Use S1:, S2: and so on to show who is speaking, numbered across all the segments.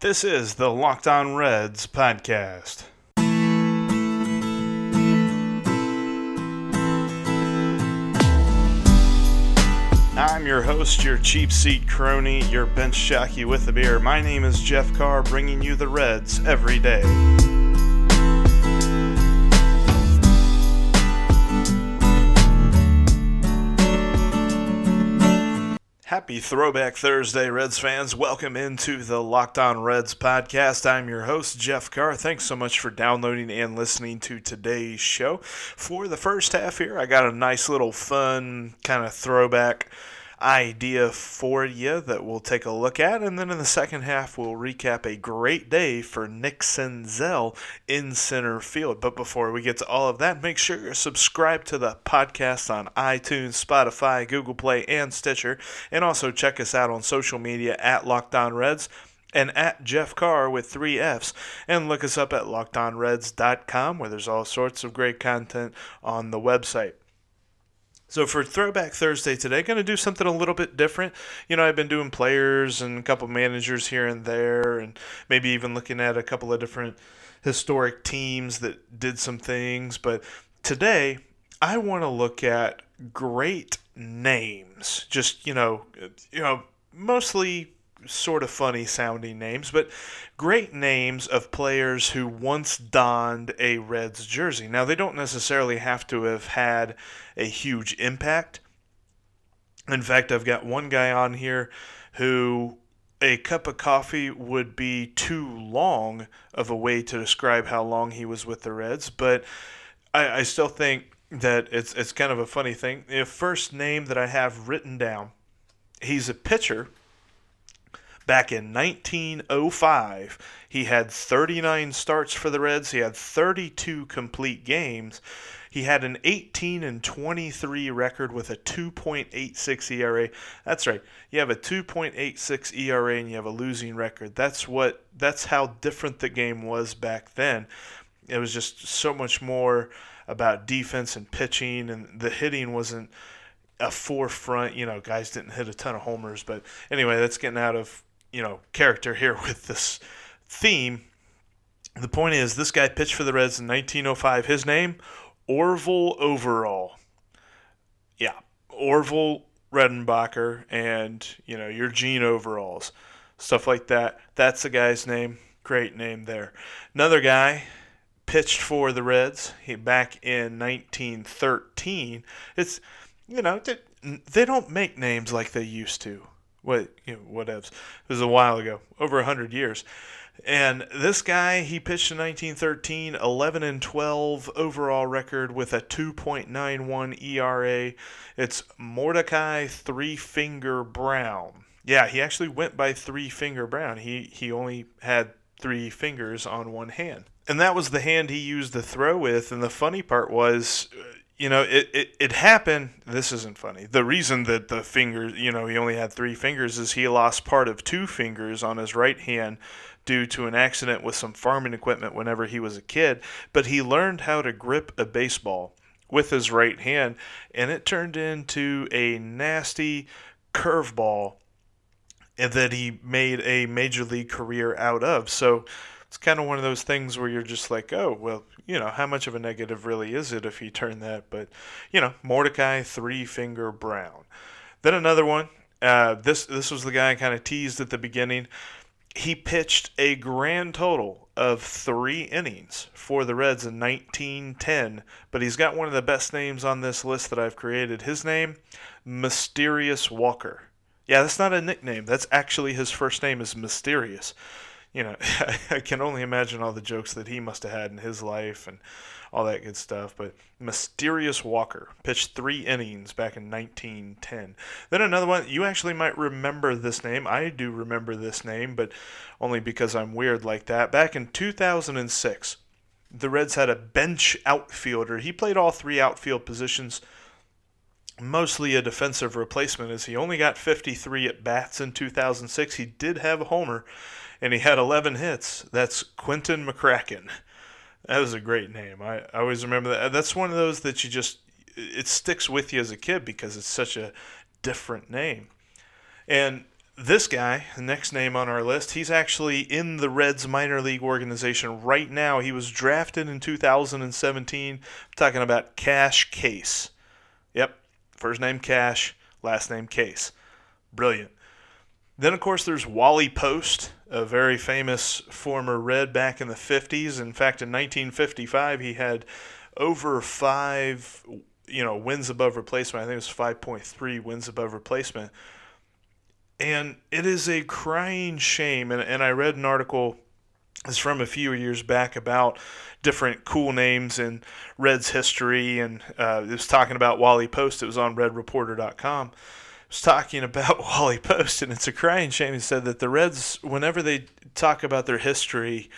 S1: This is the Locked On Reds podcast. I'm your host, your cheap seat crony, your bench jockey with a beer. My name is Jeff Carr, bringing you the Reds every day. Happy Throwback Thursday, Reds fans. Welcome into the Locked On Reds podcast. I'm your host, Jeff Carr. Thanks so much for downloading and listening to today's show. For the first half here, I got a nice little fun kind of throwback idea for you that we'll take a look at. And then in the second half, we'll recap a great day for Nick Senzel in center field. But before we get to all of that, make sure you're subscribed to the podcast on iTunes, Spotify, Google Play, and Stitcher. And also check us out on social media at Locked On Reds and at Jeff Carr with three F's. And look us up at lockedonreds.com where there's all sorts of great content on the website. So for Throwback Thursday today, going to do something a little bit different. You know, I've been doing players and a couple managers here and there, and maybe even looking at a couple of different historic teams that did some things. But today, I want to look at great names. Just you know, you know, mostly sort of funny sounding names, but great names of players who once donned a Reds jersey. Now, they don't necessarily have to have had a huge impact. In fact, I've got one guy on here who a cup of coffee would be too long of a way to describe how long he was with the Reds, but I, I still think that it's it's kind of a funny thing. The first name that I have written down, he's a pitcher back in 1905. He had 39 starts for the Reds. He had 32 complete games. He had an 18 and 23 record with a 2.86 ERA. That's right. You have a 2.86 ERA and you have a losing record. That's what that's how different the game was back then. It was just so much more about defense and pitching and the hitting wasn't a forefront, you know, guys didn't hit a ton of homers, but anyway, that's getting out of you know character here with this theme. The point is, this guy pitched for the Reds in 1905. His name, Orville Overall. Yeah, Orville Redenbacher, and you know your jean overalls, stuff like that. That's the guy's name. Great name there. Another guy pitched for the Reds. He back in 1913. It's you know they, they don't make names like they used to what you know, was a while ago, over hundred years. And this guy, he pitched in 1913, 11 and 12 overall record with a 2.91 ERA. It's Mordecai Three Finger Brown. Yeah, he actually went by Three Finger Brown. He he only had three fingers on one hand. And that was the hand he used to throw with. And the funny part was, you know, it, it, it happened. This isn't funny. The reason that the fingers, you know, he only had three fingers is he lost part of two fingers on his right hand due to an accident with some farming equipment whenever he was a kid. But he learned how to grip a baseball with his right hand, and it turned into a nasty curveball that he made a major league career out of. So it's kind of one of those things where you're just like, oh, well, you know, how much of a negative really is it if he turned that? But, you know, Mordecai Three Finger Brown. Then another one. Uh, this this was the guy I kind of teased at the beginning. He pitched a grand total of three innings for the Reds in 1910, but he's got one of the best names on this list that I've created. His name, Mysterious Walker. Yeah, that's not a nickname. That's actually his first name is Mysterious you know, I can only imagine all the jokes that he must have had in his life and all that good stuff. But Mysterious Walker pitched three innings back in 1910. Then another one, you actually might remember this name. I do remember this name, but only because I'm weird like that. Back in 2006, the Reds had a bench outfielder. He played all three outfield positions mostly a defensive replacement as he only got 53 at bats in 2006. He did have a homer and he had 11 hits. That's Quinton McCracken. That was a great name. I, I always remember that. That's one of those that you just it sticks with you as a kid because it's such a different name. And this guy, the next name on our list, he's actually in the Reds minor league organization right now. He was drafted in 2017. I'm talking about Cash Case. First name Cash, last name Case. Brilliant. Then, of course, there's Wally Post, a very famous former Red back in the 50s. In fact, in 1955, he had over five, you know, wins above replacement. I think it was 5.3 wins above replacement and it is a crying shame. And, and I read an article, it's from a few years back, about different cool names in Reds history. And uh, it was talking about Wally Post. It was on redreporter.com. It was talking about Wally Post, and it's a crying shame. He said that the Reds, whenever they talk about their history,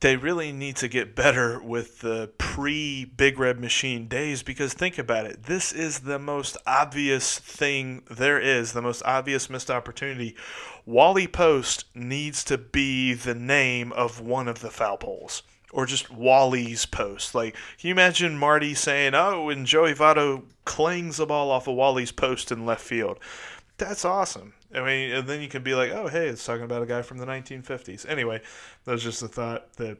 S1: they really need to get better with the pre Big Red Machine days because think about it. This is the most obvious thing there is, the most obvious missed opportunity. Wally Post needs to be the name of one of the foul poles. Or just Wally's post. Like, can you imagine Marty saying, Oh, and Joey Votto clings the ball off of Wally's post in left field? That's awesome. I mean, and then you can be like, oh, hey, it's talking about a guy from the 1950s. Anyway, that was just a thought that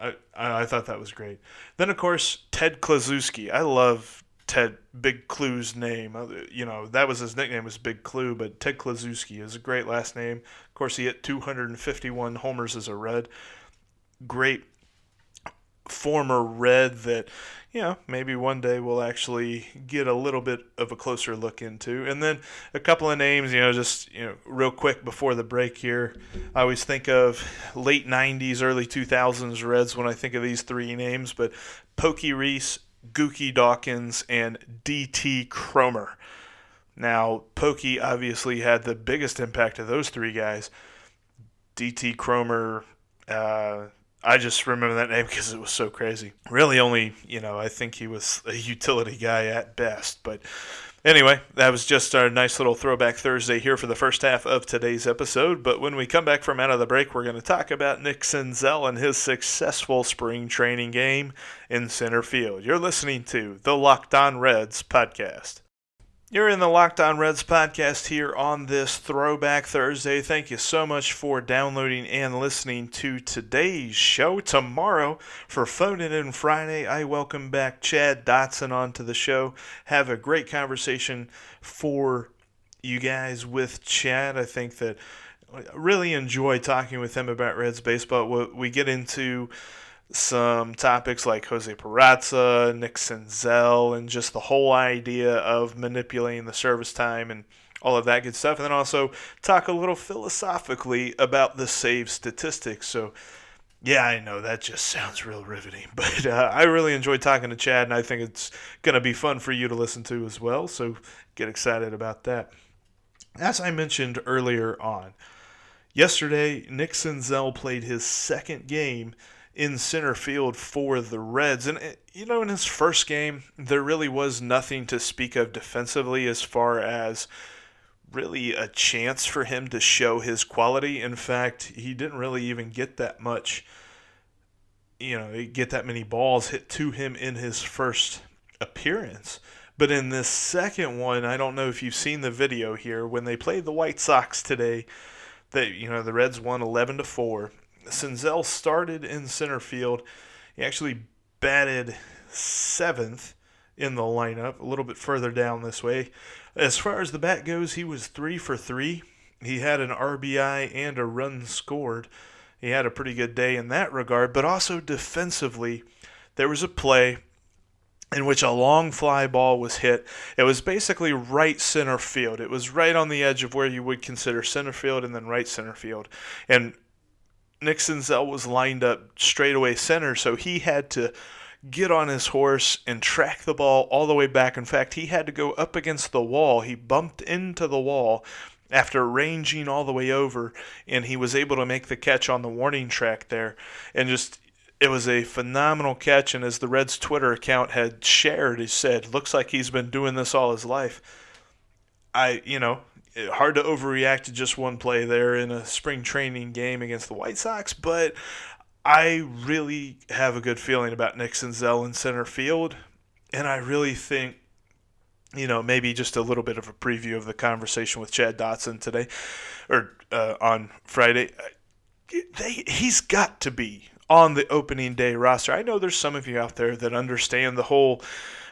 S1: I, I thought that was great. Then, of course, Ted Kluszewski. I love Ted Big Klu's name. Uh, you know, that was his nickname was Big Klu, but Ted Kluszewski is a great last name. Of course, he hit 251 homers as a Red. Great former Red that know, maybe one day we'll actually get a little bit of a closer look into. And then a couple of names, you know, just, you know, real quick before the break here. I always think of late 90s, early 2000s Reds when I think of these three names, but Pokey Reese, Gookie Dawkins, and DT Cromer. Now, Pokey obviously had the biggest impact of those three guys. DT Cromer, uh, I just remember that name because it was so crazy. Really, only, you know, I think he was a utility guy at best. But anyway, that was just our nice little throwback Thursday here for the first half of today's episode. But when we come back from out of the break, we're going to talk about Nick Senzel and his successful spring training game in center field. You're listening to the Locked On Reds podcast. You're in the Locked On Reds podcast here on this Throwback Thursday. Thank you so much for downloading and listening to today's show. Tomorrow, for Phone It In Friday, I welcome back Chad Dotson onto the show. Have a great conversation for you guys with Chad. I think that I really enjoy talking with him about Reds baseball. We get into some topics like Jose Peraza, Nick Senzel, and just the whole idea of manipulating the service time and all of that good stuff. And then also talk a little philosophically about the save statistics. So, yeah, I know that just sounds real riveting, but uh, I really enjoyed talking to Chad, and I think it's going to be fun for you to listen to as well. So, get excited about that. As I mentioned earlier on, yesterday, Nick Senzel played his second game in center field for the Reds. And, eh, you know, in his first game, there really was nothing to speak of defensively as far as really a chance for him to show his quality. In fact, he didn't really even get that much, you know, get that many balls hit to him in his first appearance. But in this second one, I don't know if you've seen the video here when they played the White Sox today. That you know the Reds won 11 to 4 Senzel started in center field. He actually batted seventh in the lineup, a little bit further down this way. As far as the bat goes, he was three for three. He had an RBI and a run scored. He had a pretty good day in that regard, but also defensively, there was a play in which a long fly ball was hit. It was basically right center field. It was right on the edge of where you would consider center field and then right center field. And Nick Senzel was lined up straightaway center, so he had to get on his horse and track the ball all the way back. In fact, he had to go up against the wall. He bumped into the wall after ranging all the way over, and he was able to make the catch on the warning track there. And just, it was a phenomenal catch. And as the Reds Twitter account had shared, he said, looks like he's been doing this all his life. I, you know, hard to overreact to just one play there in a spring training game against the White Sox, but I really have a good feeling about Nick Senzel in center field, and I really think you know, maybe just a little bit of a preview of the conversation with Chad Dotson today or uh, on Friday. They, he's got to be on the opening day roster. I know there's some of you out there that understand the whole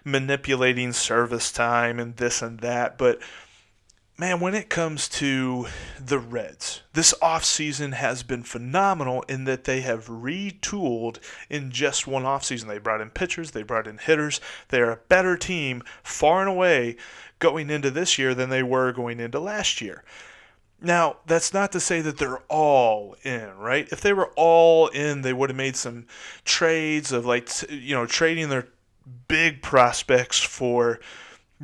S1: manipulating service time and this and that, but man, when it comes to the Reds, this offseason has been phenomenal in that they have retooled in just one offseason. They brought in pitchers, they brought in hitters. They're a better team far and away going into this year than they were going into last year. Now, that's not to say that they're all in, right? If they were all in, they would have made some trades of like, you know, trading their big prospects for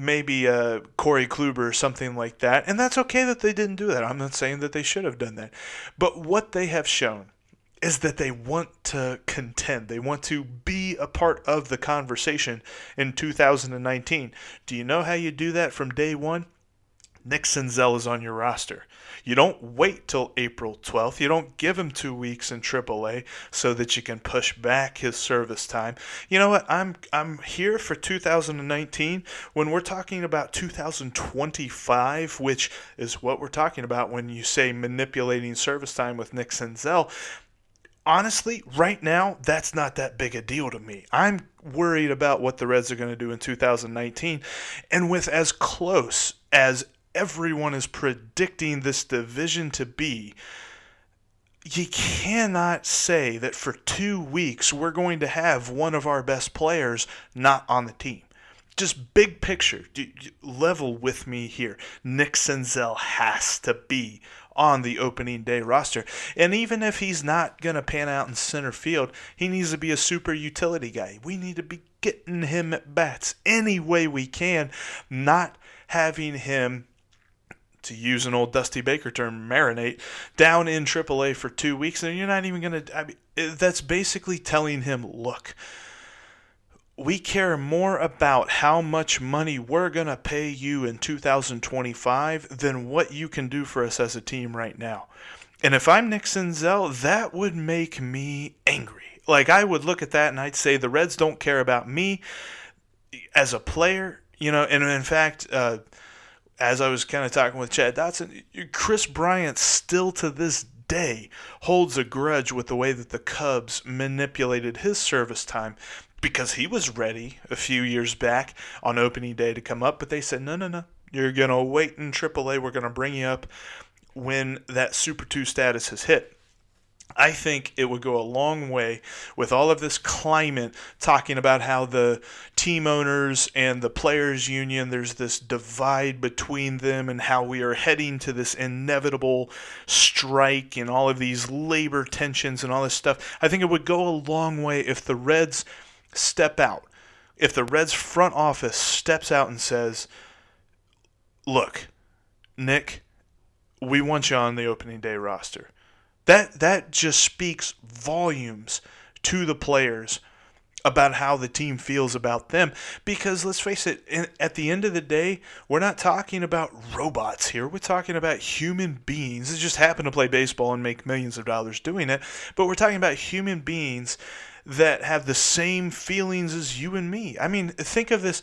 S1: maybe uh, Corey Kluber or something like that. And that's okay that they didn't do that. I'm not saying that they should have done that. But what they have shown is that they want to contend. They want to be a part of the conversation in 2019. Do you know how you do that from day one? Nick Senzel is on your roster. You don't wait till April 12th. You don't give him two weeks in AAA so that you can push back his service time. You know what? I'm I'm here for 2019 when we're talking about 2025, which is what we're talking about when you say manipulating service time with Nick Senzel honestly, right now, that's not that big a deal to me. I'm worried about what the Reds are going to do in 2019. And with as close as everyone is predicting this division to be, you cannot say that for two weeks we're going to have one of our best players not on the team. Just big picture, level with me here. Nick Senzel has to be on the opening day roster. And even if he's not going to pan out in center field, he needs to be a super utility guy. We need to be getting him at bats any way we can, not having him to use an old Dusty Baker term, marinate down in AAA for two weeks, and you're not even going to. I mean, that's basically telling him, look, we care more about how much money we're going to pay you in 2025 than what you can do for us as a team right now. And if I'm Nick Senzel, that would make me angry. Like, I would look at that and I'd say the Reds don't care about me as a player, you know, and in fact, uh, as I was kind of talking with Chad Dotson, Kris Bryant still to this day holds a grudge with the way that the Cubs manipulated his service time because he was ready a few years back on opening day to come up, but they said, no, no, no. You're going to wait in AAA. We're going to bring you up when that Super 2 status has hit. I think it would go a long way with all of this climate talking about how the team owners and the players union there's this divide between them and how we are heading to this inevitable strike and all of these labor tensions and all this stuff. I think it would go a long way if the Reds step out. If the Reds front office steps out and says, "Look, Nick, we want you on the opening day roster." That that just speaks volumes to the players about how the team feels about them. Because let's face it at the end of the day we're not talking about robots here. We're talking about human beings. That just happen to play baseball and make millions of dollars doing it. But we're talking about human beings that have the same feelings as you and me. I mean think of this.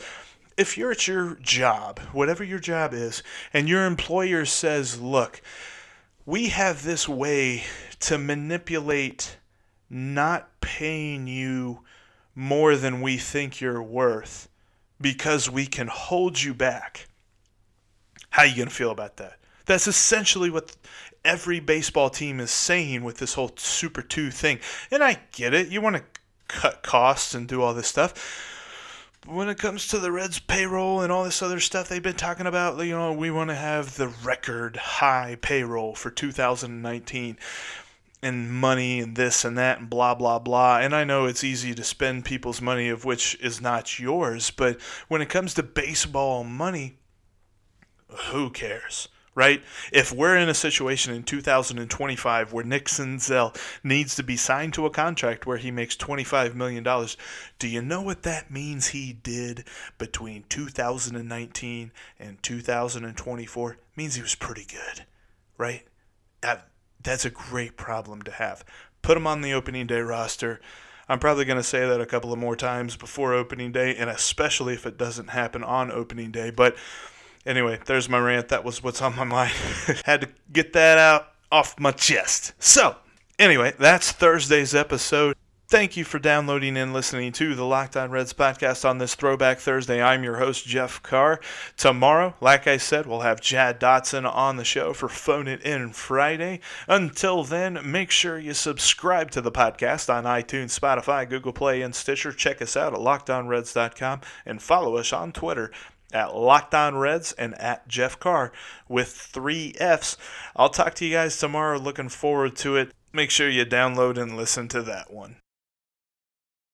S1: If you're at your job whatever your job is and your employer says look we have this way to manipulate not paying you more than we think you're worth because we can hold you back. How you going to feel about that? That's essentially what every baseball team is saying with this whole Super 2 thing. And I get it. You want to cut costs and do all this stuff when it comes to the Reds payroll and all this other stuff they've been talking about, you know, we want to have the record high payroll for 2019 and money and this and that and blah blah blah. And I know it's easy to spend people's money of which is not yours, but when it comes to baseball money, who cares? right? If we're in a situation in 2025 where Nick Senzel needs to be signed to a contract where he makes $25 million, do you know what that means he did between 2019 and 2024? It means he was pretty good, right? That, that's a great problem to have. Put him on the opening day roster. I'm probably going to say that a couple of more times before opening day, and especially if it doesn't happen on opening day. But anyway, there's my rant. That was what's on my mind. Had to get that out off my chest. So, anyway, that's Thursday's episode. Thank you for downloading and listening to the Locked On Reds podcast on this Throwback Thursday. I'm your host, Jeff Carr. Tomorrow, like I said, we'll have Chad Dotson on the show for Phone It In Friday. Until then, make sure you subscribe to the podcast on iTunes, Spotify, Google Play, and Stitcher. Check us out at lockedonreds.com and follow us on Twitter at Locked On Reds and at Jeff Carr with three F's. I'll talk to you guys tomorrow. Looking forward to it. Make sure you download and listen to that one.